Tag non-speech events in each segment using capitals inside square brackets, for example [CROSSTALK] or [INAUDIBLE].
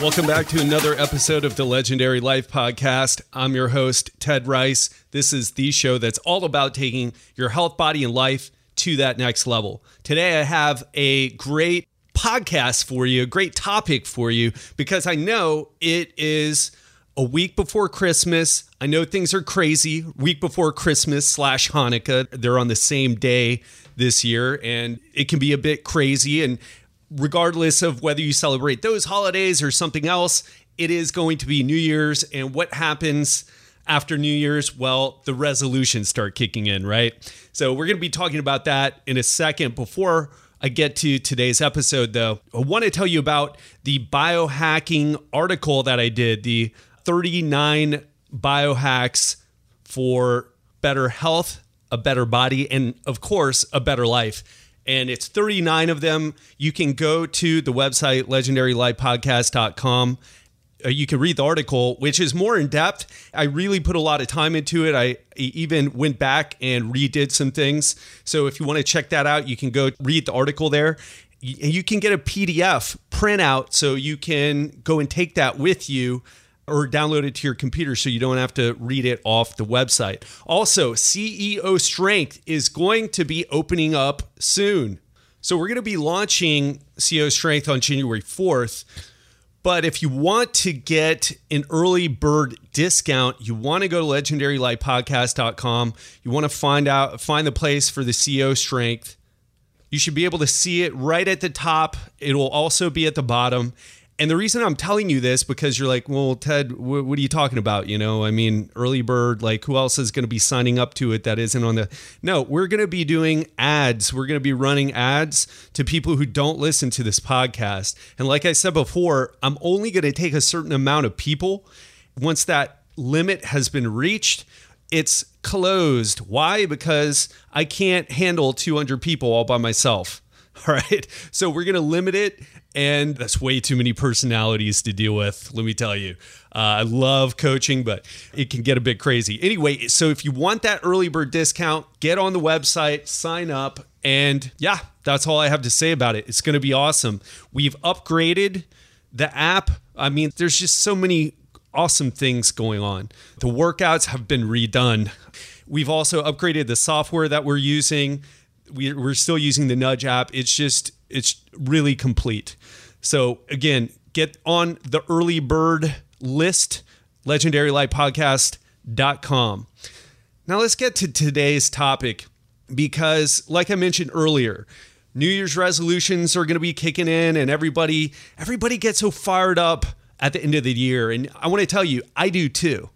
Welcome back to another episode of the Legendary Life Podcast. I'm your host, Ted Ryce. This is the show that's all about taking your health, body, and life to that next level. Today, I have a great podcast for you, a great topic for you, because I know it is a week before Christmas. I know things are crazy. Week before Christmas slash Hanukkah, they're on the same day this year, and it can be a bit crazy. And regardless of whether you celebrate those holidays or something else, it is going to be New Year's. And what happens after New Year's? Well, the resolutions start kicking in, right? So we're going to be talking about that in a second. Before I get to today's episode, though, I want to tell you about the biohacking article that I did, the 39 biohacks for better health, a better body, and of course, a better life and it's 39 of them. You can go to the website legendarylifepodcast.com. Uh, you can read the article, which is more in depth. I really put a lot of time into it. I even went back and redid some things. So if you want to check that out, you can go read the article there. You can get a PDF printout so you can go and take that with you or download it to your computer so you don't have to read it off the website. Also, CEO Strength is going to be opening up soon. So we're going to be launching CEO Strength on January 4th. But if you want to get an early bird discount, you want to go to legendarylifepodcast.com. You want to find out find the place for the CEO Strength. You should be able to see it right at the top. It will also be at the bottom. And the reason I'm telling you this because you're like, well, Ted, what, what are you talking about? You know, I mean, early bird, like who else is going to be signing up to it that isn't on the? No, we're going to be doing ads. We're going to be running ads to people who don't listen to this podcast. And like I said before, I'm only going to take a certain amount of people. Once that limit has been reached, it's closed. Why? Because I can't handle 200 people all by myself. All [LAUGHS] right. So we're going to limit it. And that's way too many personalities to deal with, let me tell you. Uh, I love coaching, but it can get a bit crazy. Anyway, so if you want that early bird discount, get on the website, sign up. And yeah, that's all I have to say about it. It's going to be awesome. We've upgraded the app. I mean, there's just so many awesome things going on. The workouts have been redone. We've also upgraded the software that we're using we, we're still using the Nudge app. It's just it's really complete. So again, get on the early bird list, legendarylifepodcast.com. Now let's get to today's topic because like I mentioned earlier, New Year's resolutions are going to be kicking in and everybody everybody gets so fired up at the end of the year and I want to tell you, I do too.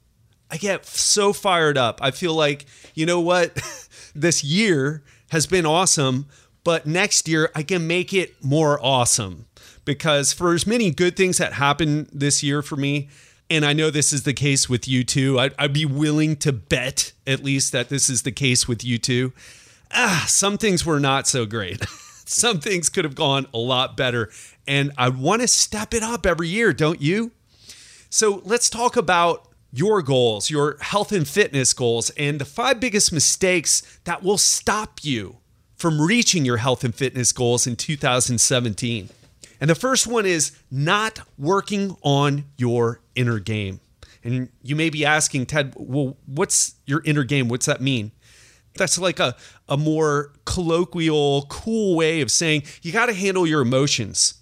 I get so fired up. I feel like, you know what? [LAUGHS] this year has been awesome, but next year I can make it more awesome because for as many good things that happened this year for me, and I know this is the case with you too, I'd, I'd be willing to bet at least that this is the case with you too. Ah, some things were not so great. [LAUGHS] some things could have gone a lot better. And I want to step it up every year, don't you? So let's talk about your goals, your health and fitness goals, and the five biggest mistakes that will stop you from reaching your health and fitness goals in 2017. And the first one is not working on your inner game. And you may be asking, Ted, well, what's your inner game? What's that mean? That's like a, a more colloquial, cool way of saying you got to handle your emotions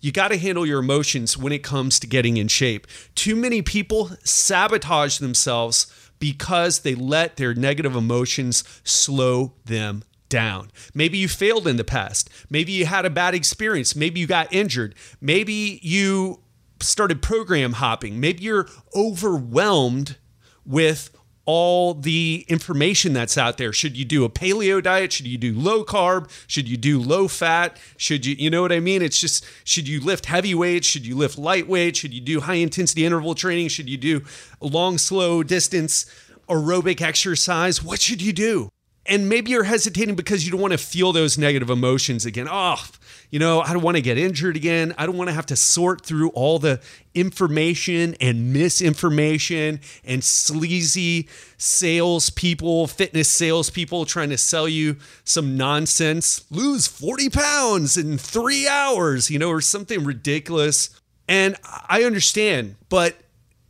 you got to handle your emotions when it comes to getting in shape. Too many people sabotage themselves because they let their negative emotions slow them down. Maybe you failed in the past. Maybe you had a bad experience. Maybe you got injured. Maybe you started program hopping. Maybe you're overwhelmed with all the information that's out there. Should you do a paleo diet? Should you do low carb? Should you do low fat? Should you, you know what I mean? It's just, should you lift heavy weights? Should you lift light weights? Should you do high intensity interval training? Should you do long, slow distance aerobic exercise? What should you do? And maybe you're hesitating because you don't want to feel those negative emotions again. Oh, you know, I don't want to get injured again. I don't want to have to sort through all the information and misinformation and sleazy salespeople, fitness salespeople trying to sell you some nonsense. Lose 40 pounds in three hours, you know, or something ridiculous. And I understand, but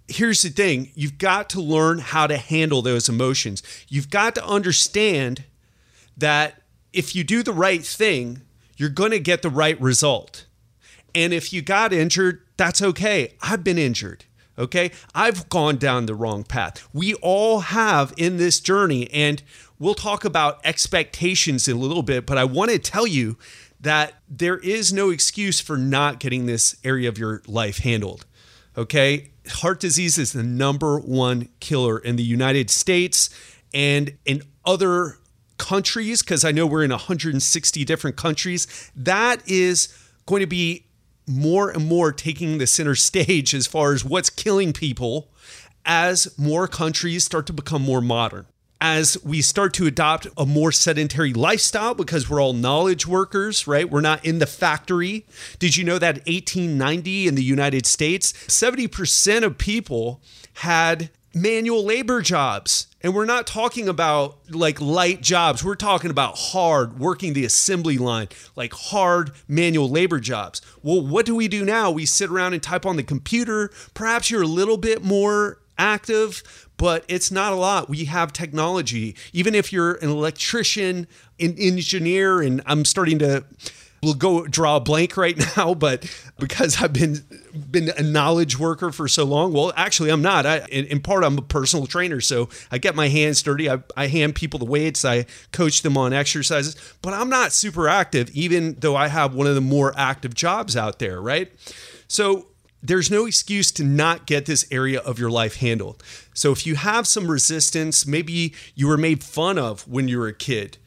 here's the thing you've got to learn how to handle those emotions. You've got to understand that if you do the right thing, you're going to get the right result. And if you got injured, that's okay. I've been injured. Okay. I've gone down the wrong path. We all have in this journey. And we'll talk about expectations in a little bit, but I want to tell you that there is no excuse for not getting this area of your life handled. Okay. Heart disease is the number one killer in the United States and in other countries, because I know we're in 160 different countries. That is going to be more and more taking the center stage as far as what's killing people as more countries start to become more modern as we start to adopt a more sedentary lifestyle because we're all knowledge workers, right? We're not in the factory. Did you know that 1890 in the United States, 70% of people had manual labor jobs. And we're not talking about like light jobs. We're talking about hard working the assembly line, like hard manual labor jobs. Well, what do we do now? We sit around and type on the computer. Perhaps you're a little bit more active, but it's not a lot. We have technology. Even if you're an electrician, an engineer, and I'm starting to we'll go draw a blank right [LAUGHS] now, but because I've been been a knowledge worker for so long, well, actually I'm not. I in, in part I'm a personal trainer, so I get my hands dirty. I, I hand people the weights, I coach them on exercises, but I'm not super active, even though I have one of the more active jobs out there, right? So there's no excuse to not get this area of your life handled. So if you have some resistance, maybe you were made fun of when you were a kid.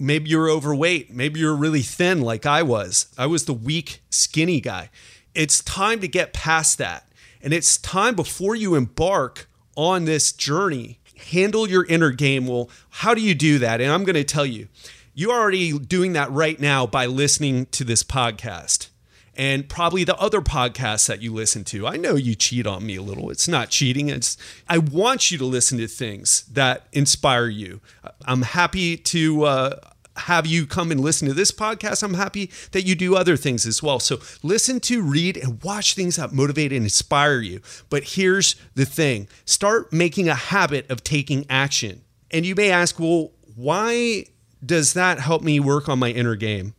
Maybe you're overweight. Maybe you're really thin like I was. I was the weak, skinny guy. It's time to get past that. And it's time before you embark on this journey, handle your inner game. Well, how do you do that? And I'm going to tell you, you're already doing that right now by listening to this podcast and probably the other podcasts that you listen to. I know you cheat on me a little. It's not cheating. It's I want you to listen to things that inspire you. I'm happy to uh, have you come and listen to this podcast. I'm happy that you do other things as well. So listen to, read, and watch things that motivate and inspire you. But here's the thing: start making a habit of taking action. And you may ask, well, why does that help me work on my inner game?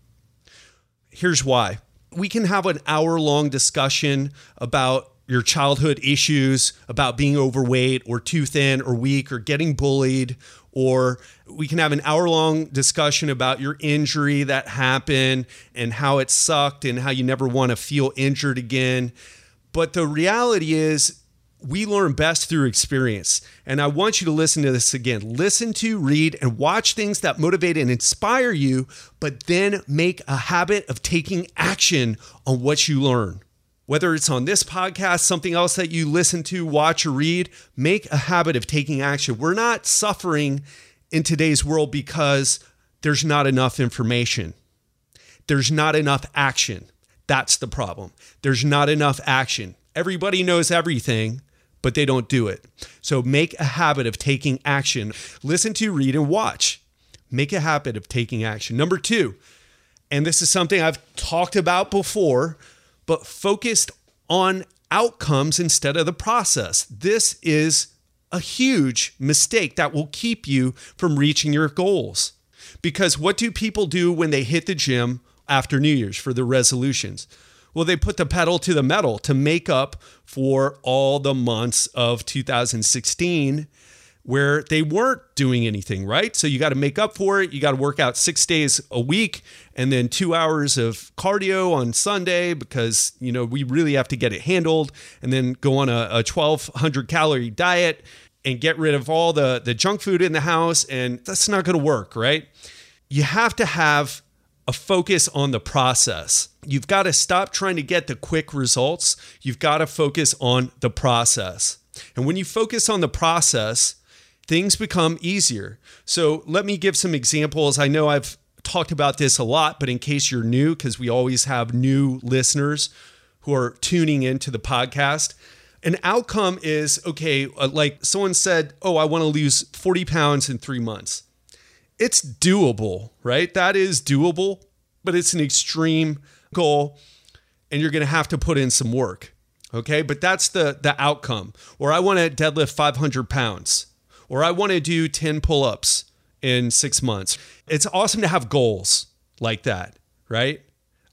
Here's why we can have an hour long discussion about your childhood issues, about being overweight or too thin or weak or getting bullied, or we can have an hour long discussion about your injury that happened and how it sucked and how you never want to feel injured again. But the reality is, we learn best through experience. And I want you to listen to this again. Listen to, read, and watch things that motivate and inspire you, but then make a habit of taking action on what you learn. Whether it's on this podcast, something else that you listen to, watch, or read, make a habit of taking action. We're not suffering in today's world because there's not enough information, there's not enough action. That's the problem. There's not enough action. Everybody knows everything, but they don't do it. So make a habit of taking action. Listen to, read, and watch. Make a habit of taking action. Number two, and this is something I've talked about before, but focused on outcomes instead of the process. This is a huge mistake that will keep you from reaching your goals. Because what do people do when they hit the gym after New Year's for the resolutions? Well, they put the pedal to the metal to make up for all the months of 2016 where they weren't doing anything, right? So you got to make up for it. You got to work out six days a week and then two hours of cardio on Sunday because, you know, we really have to get it handled and then go on a, a 1200 calorie diet and get rid of all the, the junk food in the house. And that's not going to work, right? You have to have a focus on the process. You've got to stop trying to get the quick results. You've got to focus on the process. And when you focus on the process, things become easier. So let me give some examples. I know I've talked about this a lot, but in case you're new, because we always have new listeners who are tuning into the podcast, an outcome is okay, uh, like someone said, Oh, I want to lose 40 pounds in three months it's doable, right? That is doable, but it's an extreme goal. and you're going to have to put in some work. Okay. But that's the, the outcome. Or I want to deadlift 500 pounds, or I want to do 10 pull ups in six months. It's awesome to have goals like that, right?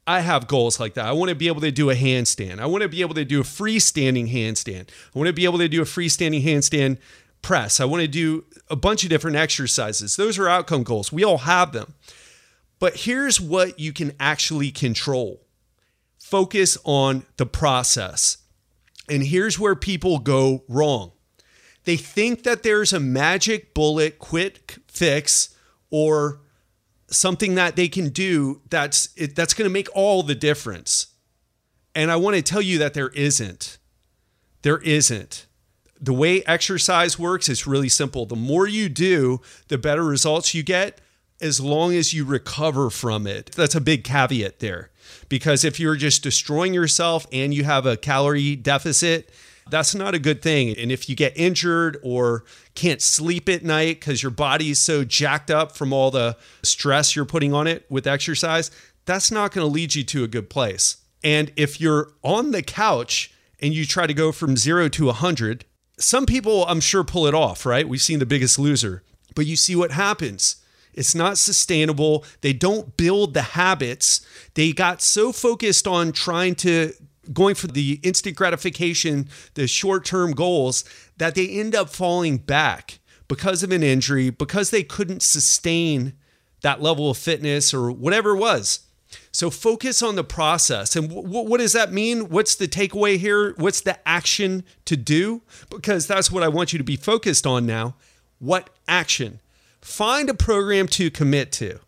I have goals like that. I want to be able to do a handstand. I want to be able to do a freestanding handstand. I want to be able to do a freestanding handstand press. I want to do a bunch of different exercises. Those are outcome goals. We all have them. But here's what you can actually control focus on the process. And here's where people go wrong they think that there's a magic bullet, quick fix, or something that they can do that's that's going to make all the difference. And I want to tell you that there isn't. There isn't. The way exercise works is really simple. The more you do, the better results you get as long as you recover from it. That's a big caveat there. Because if you're just destroying yourself and you have a calorie deficit, that's not a good thing. And if you get injured or can't sleep at night because your body is so jacked up from all the stress you're putting on it with exercise, that's not going to lead you to a good place. And if you're on the couch and you try to go from zero to 100, some people, I'm sure, pull it off, right? We've seen the biggest loser, but you see what happens. It's not sustainable. They don't build the habits. They got so focused on trying to going for the instant gratification, the short term goals, that they end up falling back because of an injury, because they couldn't sustain that level of fitness or whatever it was. So focus on the process. And w- what does that mean? What's the takeaway here? What's the action to do? Because that's what I want you to be focused on now. What action? Find a program to commit to.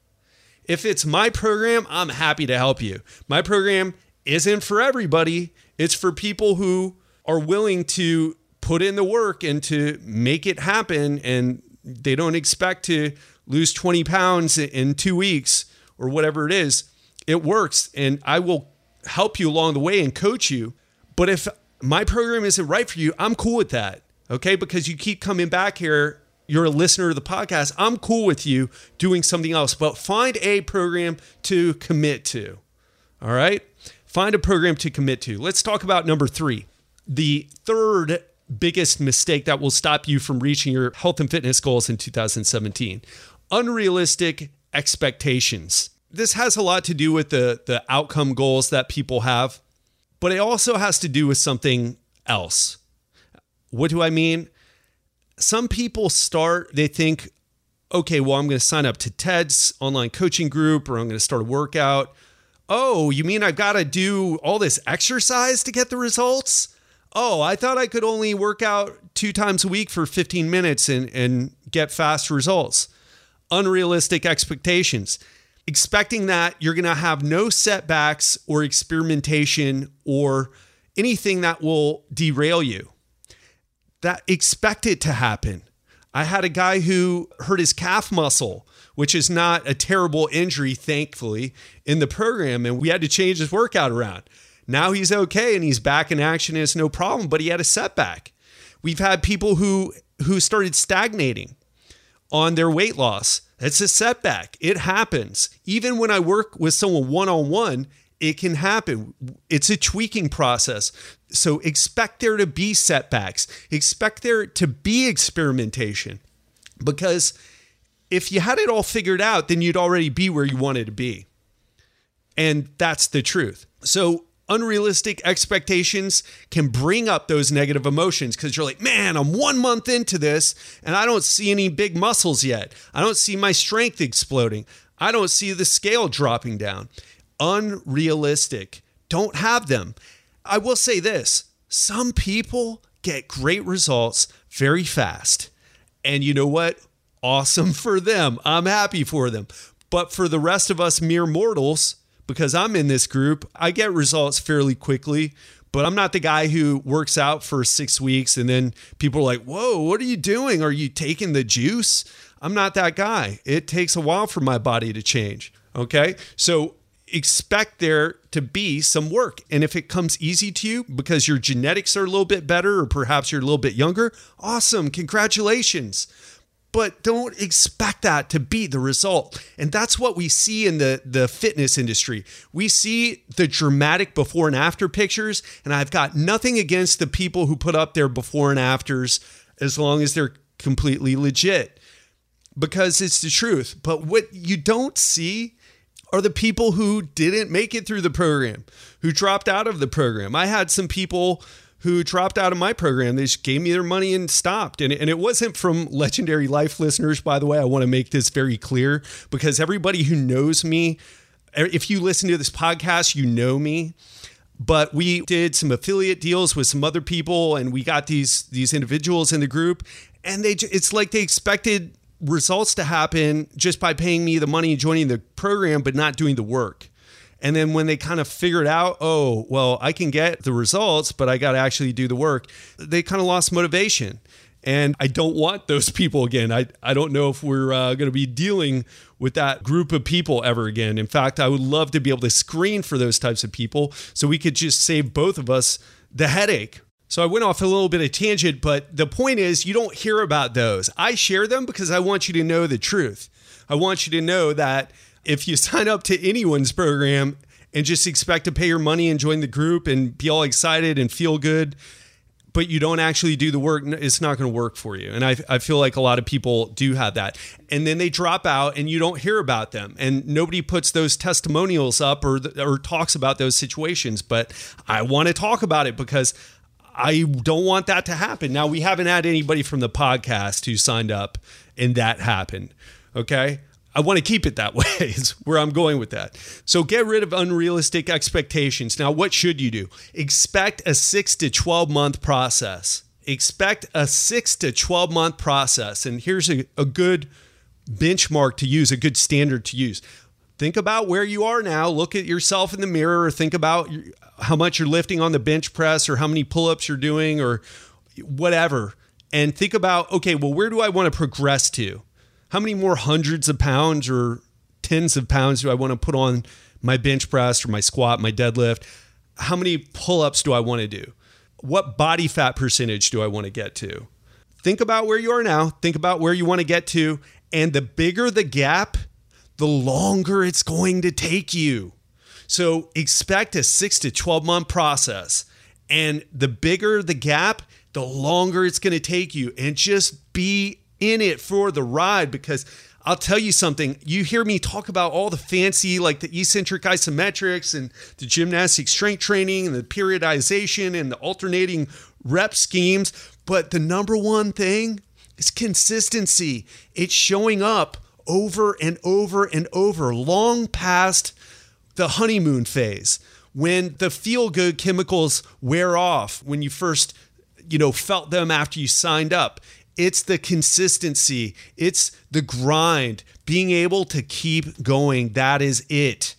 If it's my program, I'm happy to help you. My program isn't for everybody. It's for people who are willing to put in the work and to make it happen. And they don't expect to lose 20 pounds in two weeks or whatever it is. It works. And I will help you along the way and coach you. But if my program isn't right for you, I'm cool with that. Okay. Because you keep coming back here. You're a listener to the podcast. I'm cool with you doing something else, but find a program to commit to. All right. Find a program to commit to. Let's talk about number three. The third biggest mistake that will stop you from reaching your health and fitness goals in 2017 unrealistic expectations. This has a lot to do with the, the outcome goals that people have, but it also has to do with something else. What do I mean? Some people start, they think, okay, well, I'm going to sign up to TED's online coaching group or I'm going to start a workout Oh, you mean I've got to do all this exercise to get the results? Oh, I thought I could only work out two times a week for 15 minutes and, and get fast results. Unrealistic expectations. Expecting that you're going to have no setbacks or experimentation or anything that will derail you. That expect it to happen. I had a guy who hurt his calf muscle which is not a terrible injury, thankfully, in the program. And we had to change his workout around. Now he's okay and he's back in action and it's no problem, but he had a setback. We've had people who who started stagnating on their weight loss. It's a setback. It happens. Even when I work with someone one on one, it can happen. It's a tweaking process. So expect there to be setbacks, expect there to be experimentation because if you had it all figured out, then you'd already be where you wanted to be. And that's the truth. So, unrealistic expectations can bring up those negative emotions because you're like, man, I'm one month into this and I don't see any big muscles yet. I don't see my strength exploding. I don't see the scale dropping down. Unrealistic. Don't have them. I will say this some people get great results very fast. And you know what? awesome [LAUGHS] for them. I'm happy for them. But for the rest of us mere mortals, because I'm in this group, I get results fairly quickly. But I'm not the guy who works out for six weeks and then people are like, whoa, what are you doing? Are you taking the juice? I'm not that guy. It takes a while for my body to change. Okay. So expect there to be some work. And if it comes easy to you because your genetics are a little bit better or perhaps you're a little bit younger, awesome. Congratulations. But don't expect that to be the result. And that's what we see in the, the fitness industry. We see the dramatic before and after pictures, and I've got nothing against the people who put up their before and afters as long as they're completely legit because it's the truth. But what you don't see are the people who didn't make it through the program, who dropped out of the program. I had some people who dropped out of my program. They just gave me their money and stopped. And, and it wasn't from Legendary Life listeners, by the way. I want to make this very clear because everybody who knows me, if you listen to this podcast, you know me. But we did some affiliate deals with some other people, and we got these these individuals in the group, and they it's like they expected results to happen just by paying me the money and joining the program, but not doing the work. And then when they kind of figured out, oh, well, I can get the results, but I got to actually do the work, they kind of lost motivation. And I don't want those [LAUGHS] people again. I, I don't know if we're uh, going to be dealing with that group of people ever again. In fact, I would love to be able to screen for those types of people so we could just save both of us the headache. So I went off a little bit of tangent, but the point is you don't hear about those. I share them because I want you to know the truth. I want you to know that if you [LAUGHS] sign up to anyone's program and just expect to pay your money and join the group and be all excited and feel good, but you don't actually do the work, it's not going to work for you. And I, I feel like a lot of people do have that. And then they drop out and you don't hear about them. And nobody puts those testimonials up or, or talks about those situations. But I want to talk about it because I don't want that to happen. Now, we haven't had anybody from the podcast who signed up and that happened. Okay. I want to keep it that [LAUGHS] way, is where I'm going with that. So get rid of unrealistic expectations. Now, what should you do? Expect a six to 12 month process. Expect a six to 12 month process. And here's a, a good benchmark to use, a good standard to use. Think about where you are now. Look at yourself in the mirror, or think about how much you're lifting on the bench press, or how many pull ups you're doing, or whatever. And think about, okay, well, where do I want to progress to? How many more hundreds of pounds or tens of pounds do I want to put on my bench press or my squat, my deadlift? How many pull ups do I want to do? What body fat percentage do I want to get to? Think about where you are now, think about where you want to get to, and the bigger the gap, the longer it's going to take you. So expect a six to 12 month process. And the bigger the gap, the longer it's going to take you. And just be in it for the ride because I'll tell you something. You hear me talk about all the fancy, like the eccentric isometrics and the gymnastic strength training and the periodization and the alternating rep schemes. But the number one thing is consistency. It's showing up over and over and over, long past the honeymoon phase when the feel good chemicals wear off when you first you know felt them after you signed up it's the consistency, it's the grind, being able to keep going. That is it.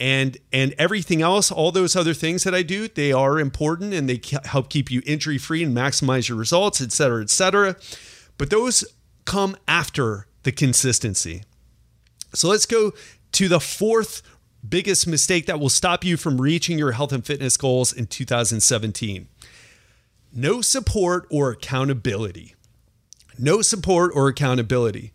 And and everything else, all those other things that I do, they are important and they help keep you injury free and maximize your results, et cetera, et cetera. But those come after the consistency. So let's go to the fourth biggest mistake that will stop you from reaching your health and fitness goals in 2017 no support or accountability no support or accountability.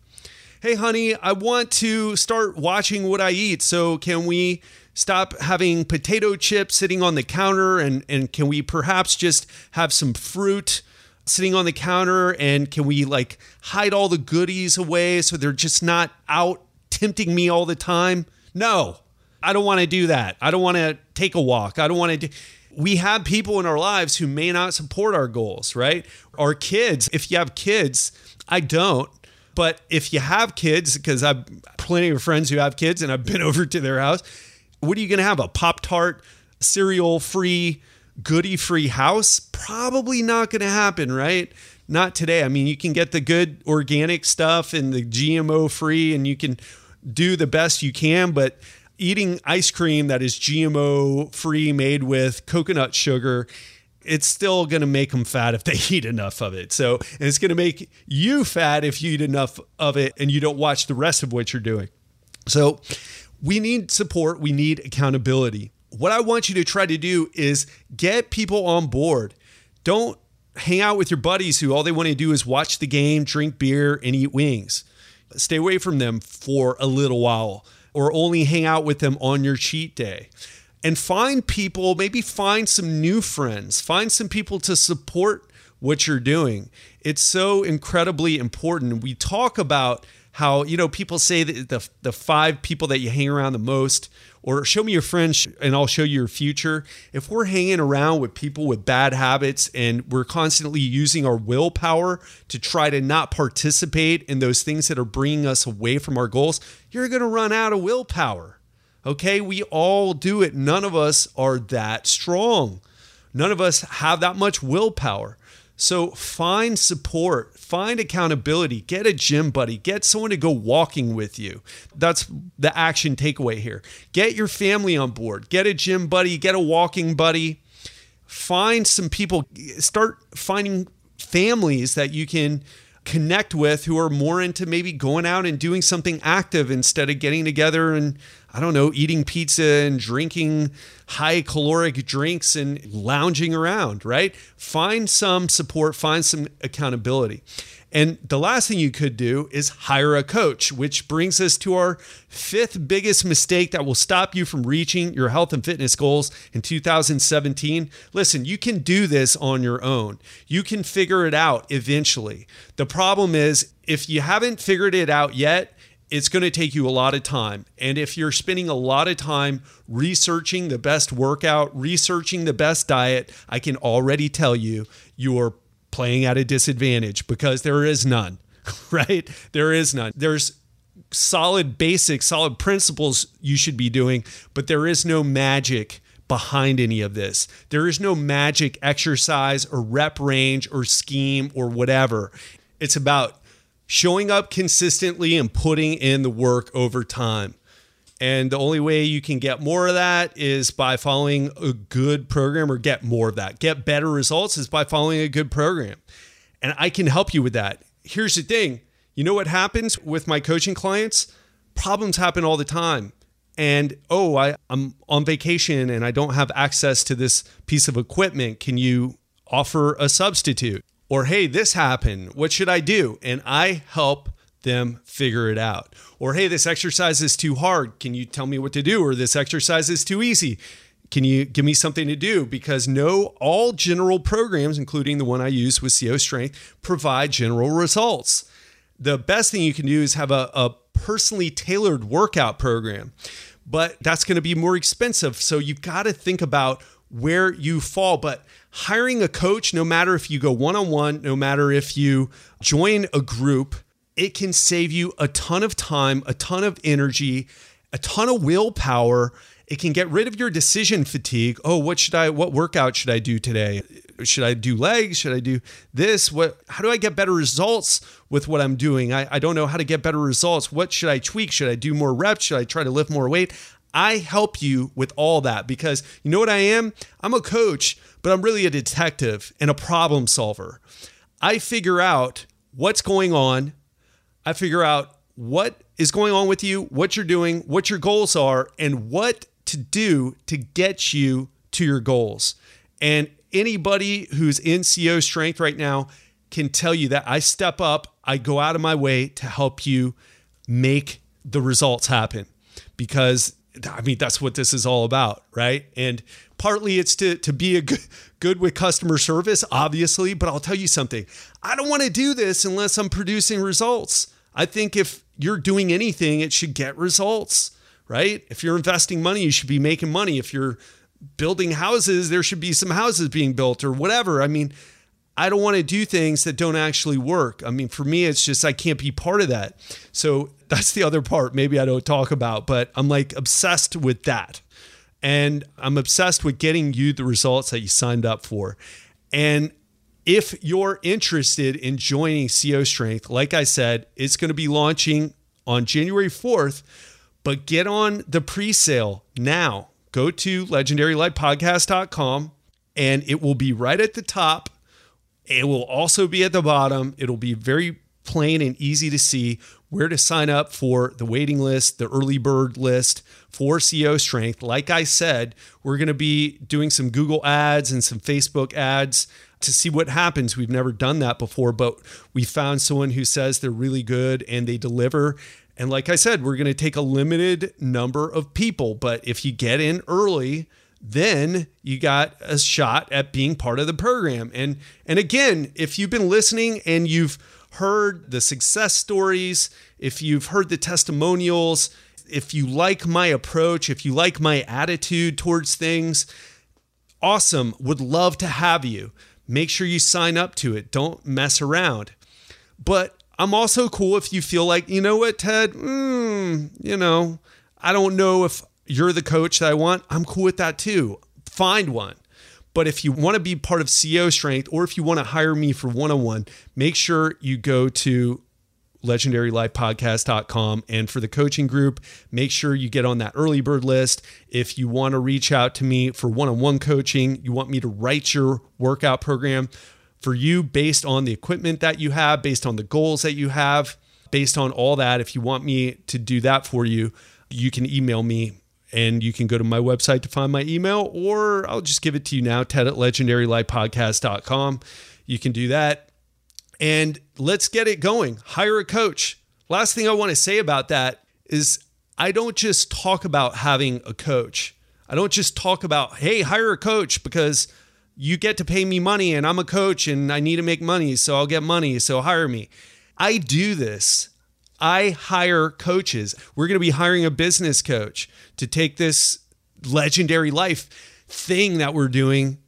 Hey, honey, I want to start watching what I eat. So, can we stop having potato chips sitting on the counter and, and can we perhaps just have some fruit sitting on the counter? And can we like hide all the goodies away so they're just not out tempting me all the time? No, I don't want to do that. I don't want to take a walk. I don't want to do we have people in our lives who may not support our goals, right? Our kids, if you have kids, I don't. But if you have kids, because I've plenty of friends who have kids and I've been [LAUGHS] over to their house, what are you going to have? A Pop Tart cereal free, goody free house? Probably not going to happen, right? Not today. I mean, you can get the good organic stuff and the GMO free, and you can do the best you can, but eating ice cream that is GMO free, made with coconut sugar, it's still going to make them fat if they [LAUGHS] eat enough of it. So, and it's going to make you fat if you eat enough of it and you don't watch the rest of what you're doing. So, we need support, we need accountability. What I want you to try to do is get people on board. Don't hang out with your buddies who all they want to do is watch the game, drink beer, and eat wings. Stay away from them for a little while or only hang out with them on your cheat day. And find people, maybe find some new friends, find some people to support what you're doing. It's so incredibly important. We talk about how, you know, people say that the, the five people that you hang around the most or show me your friends and I'll show you your future. If we're hanging around with people with bad habits and we're constantly using our willpower to try to not participate in those things that are bringing us away from our goals, you're going to run out of willpower. Okay, we all do it. None of us are that strong. None of us have that much willpower. So find support, find accountability, get a gym buddy, get someone to go walking with you. That's the action takeaway here. Get your family on board, get a gym buddy, get a walking buddy. Find some people, start finding families that you can connect with who are more into maybe going out and doing something active instead of getting together and I don't know, eating pizza and drinking high caloric drinks and lounging around, right? Find some support, find some accountability. And the last thing you could do is hire a coach, which brings us to our fifth biggest mistake that will stop you from reaching your health and fitness goals in 2017. Listen, you can do this on your own. You can figure it out eventually. The problem is, if you haven't figured it out yet, it's going to take you a lot of time. And if you're spending a lot of time researching the best workout, researching the best diet, I can already tell you you're playing at a disadvantage because there is none, [LAUGHS] right? There is none. There's solid basics, solid principles you should be doing, but there is no magic behind any of this. There is no magic exercise or rep range or scheme or whatever. It's about showing up consistently and putting in the work over time. And the only way you can get more of that is by following a good program or get more of that. Get better results is by following a good program. And I can help you with that. Here's the thing you know what happens with my coaching clients? Problems happen all the time. And oh, I, I'm on vacation and I don't have access to this piece of equipment. Can you offer a substitute? Or, hey, this happened. What should I do? And I help them figure it out. Or, hey, this exercise is too hard. Can you tell me what to do? Or this exercise is too easy. Can you give me something to do? Because no, all general programs, including the one I use with CEO Strength, provide general results. The best thing you can do is have a, a personally tailored workout program, but that's going to be more expensive. So you've got to think about where you fall. But hiring a coach, no matter if you go one on one, no matter if you join a group, it can save you a ton of time, a ton of energy, a ton of willpower. It can get rid of your decision fatigue. Oh, what should I what workout should I do today? Should I do legs? Should I do this? What how do I get better results with what I'm doing? I, I don't know how to get better results. What should I tweak? Should I do more reps? Should I try to lift more weight? I help you with all that because you know what I am? I'm a coach, but I'm really a detective and a problem solver. I figure out what's going on. I figure out what is going on with you, what you're doing, what your goals are, and what to do to get you to your goals. And anybody who's in CEO strength right now can tell you that I step up, I go out of my way to help you make the results happen because I mean, that's what this is all about, right? And partly it's to, to be a good, good with customer service, obviously, but I'll tell you something. I don't want to do this unless I'm producing results. I think if you're doing anything, it should get results, right? If you're investing money, you should be making money. If you're building houses, there should be some houses being built or whatever. I mean, I don't want to do things that don't actually work. I mean, for me, it's just I can't be part of that. So that's the other part maybe I don't talk about, but I'm like obsessed with that. And I'm obsessed with getting you the results that you signed up for. And if you're interested in joining CEO Strength, like I said, it's going to be launching on January 4th, but get on the pre sale now. Go to legendarylifepodcast.com and it will be right at the top. It will also be at the bottom. It'll be very plain and easy to see where to sign up for the waiting list, the early bird list for CEO Strength. Like I said, we're going to be doing some Google ads and some Facebook ads to see what happens. We've never done that before, but we found someone who says they're really good and they deliver. And like I said, we're going to take a limited number of people, but if you get in early, then you got a shot at being part of the program. And and again, if you've been listening and you've heard the success stories, if you've heard the testimonials, if you like my approach, if you like my attitude towards things, awesome. Would love to have you. Make sure you sign up to it. Don't mess around. But I'm also cool if you feel like, you know what, Ted, mm, you know, I don't know if you're the coach that I want. I'm cool with that too. Find one. But if you want to be part of CEO Strength or if you want to hire me for one on one, make sure you go to legendarylifepodcast.com. And for the coaching group, make sure you get on that early bird list. If you want to reach out to me for one on one coaching, you want me to write your workout program for you based on the equipment that you have, based on the goals that you have, based on all that. If you want me to do that for you, you can email me and you can go to my website to find my email, or I'll just give it to you now, ted at legendarylifepodcast.com. You can do that. And let's get it going. Hire a coach. Last thing I want to say about that is I don't just talk about having a coach. I don't just talk about, hey, hire a coach because you get to pay me money and I'm a coach and I need to make money, so I'll get money, so hire me. I do this I hire coaches. We're going to be hiring a business coach to take this legendary life thing that we're doing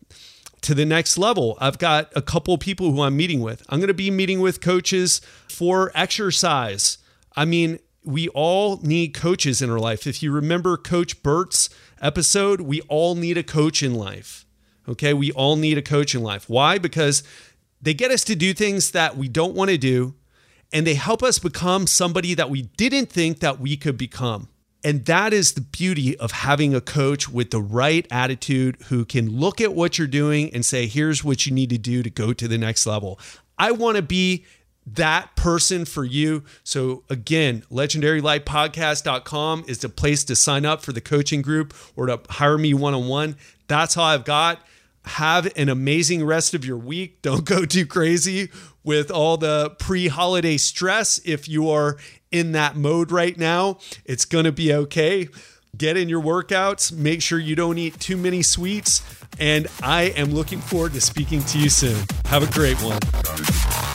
to the next level. I've got a couple people who I'm meeting with. I'm going to be meeting with coaches for exercise. I mean, we all need coaches in our life. If you remember Coach Burt's episode, we all need a coach in life. Okay, we all need a coach in life. Why? Because they get us to do things that we don't want to do and they help us become somebody that we didn't think that we could become. And that is the beauty of having a coach with the right attitude who can look at what you're doing and say, here's what you need to do to go to the next level. I want to be that person for you. So again, legendarylifepodcast.com is the place to sign up for the coaching group or to hire me one-on-one. That's all I've got. Have an amazing rest of your week. Don't go too crazy with all the pre holiday stress. If you are in that mode right now, it's going to be okay. Get in your workouts, make sure you don't eat too many sweets, and I am looking forward to speaking to you soon. Have a great one.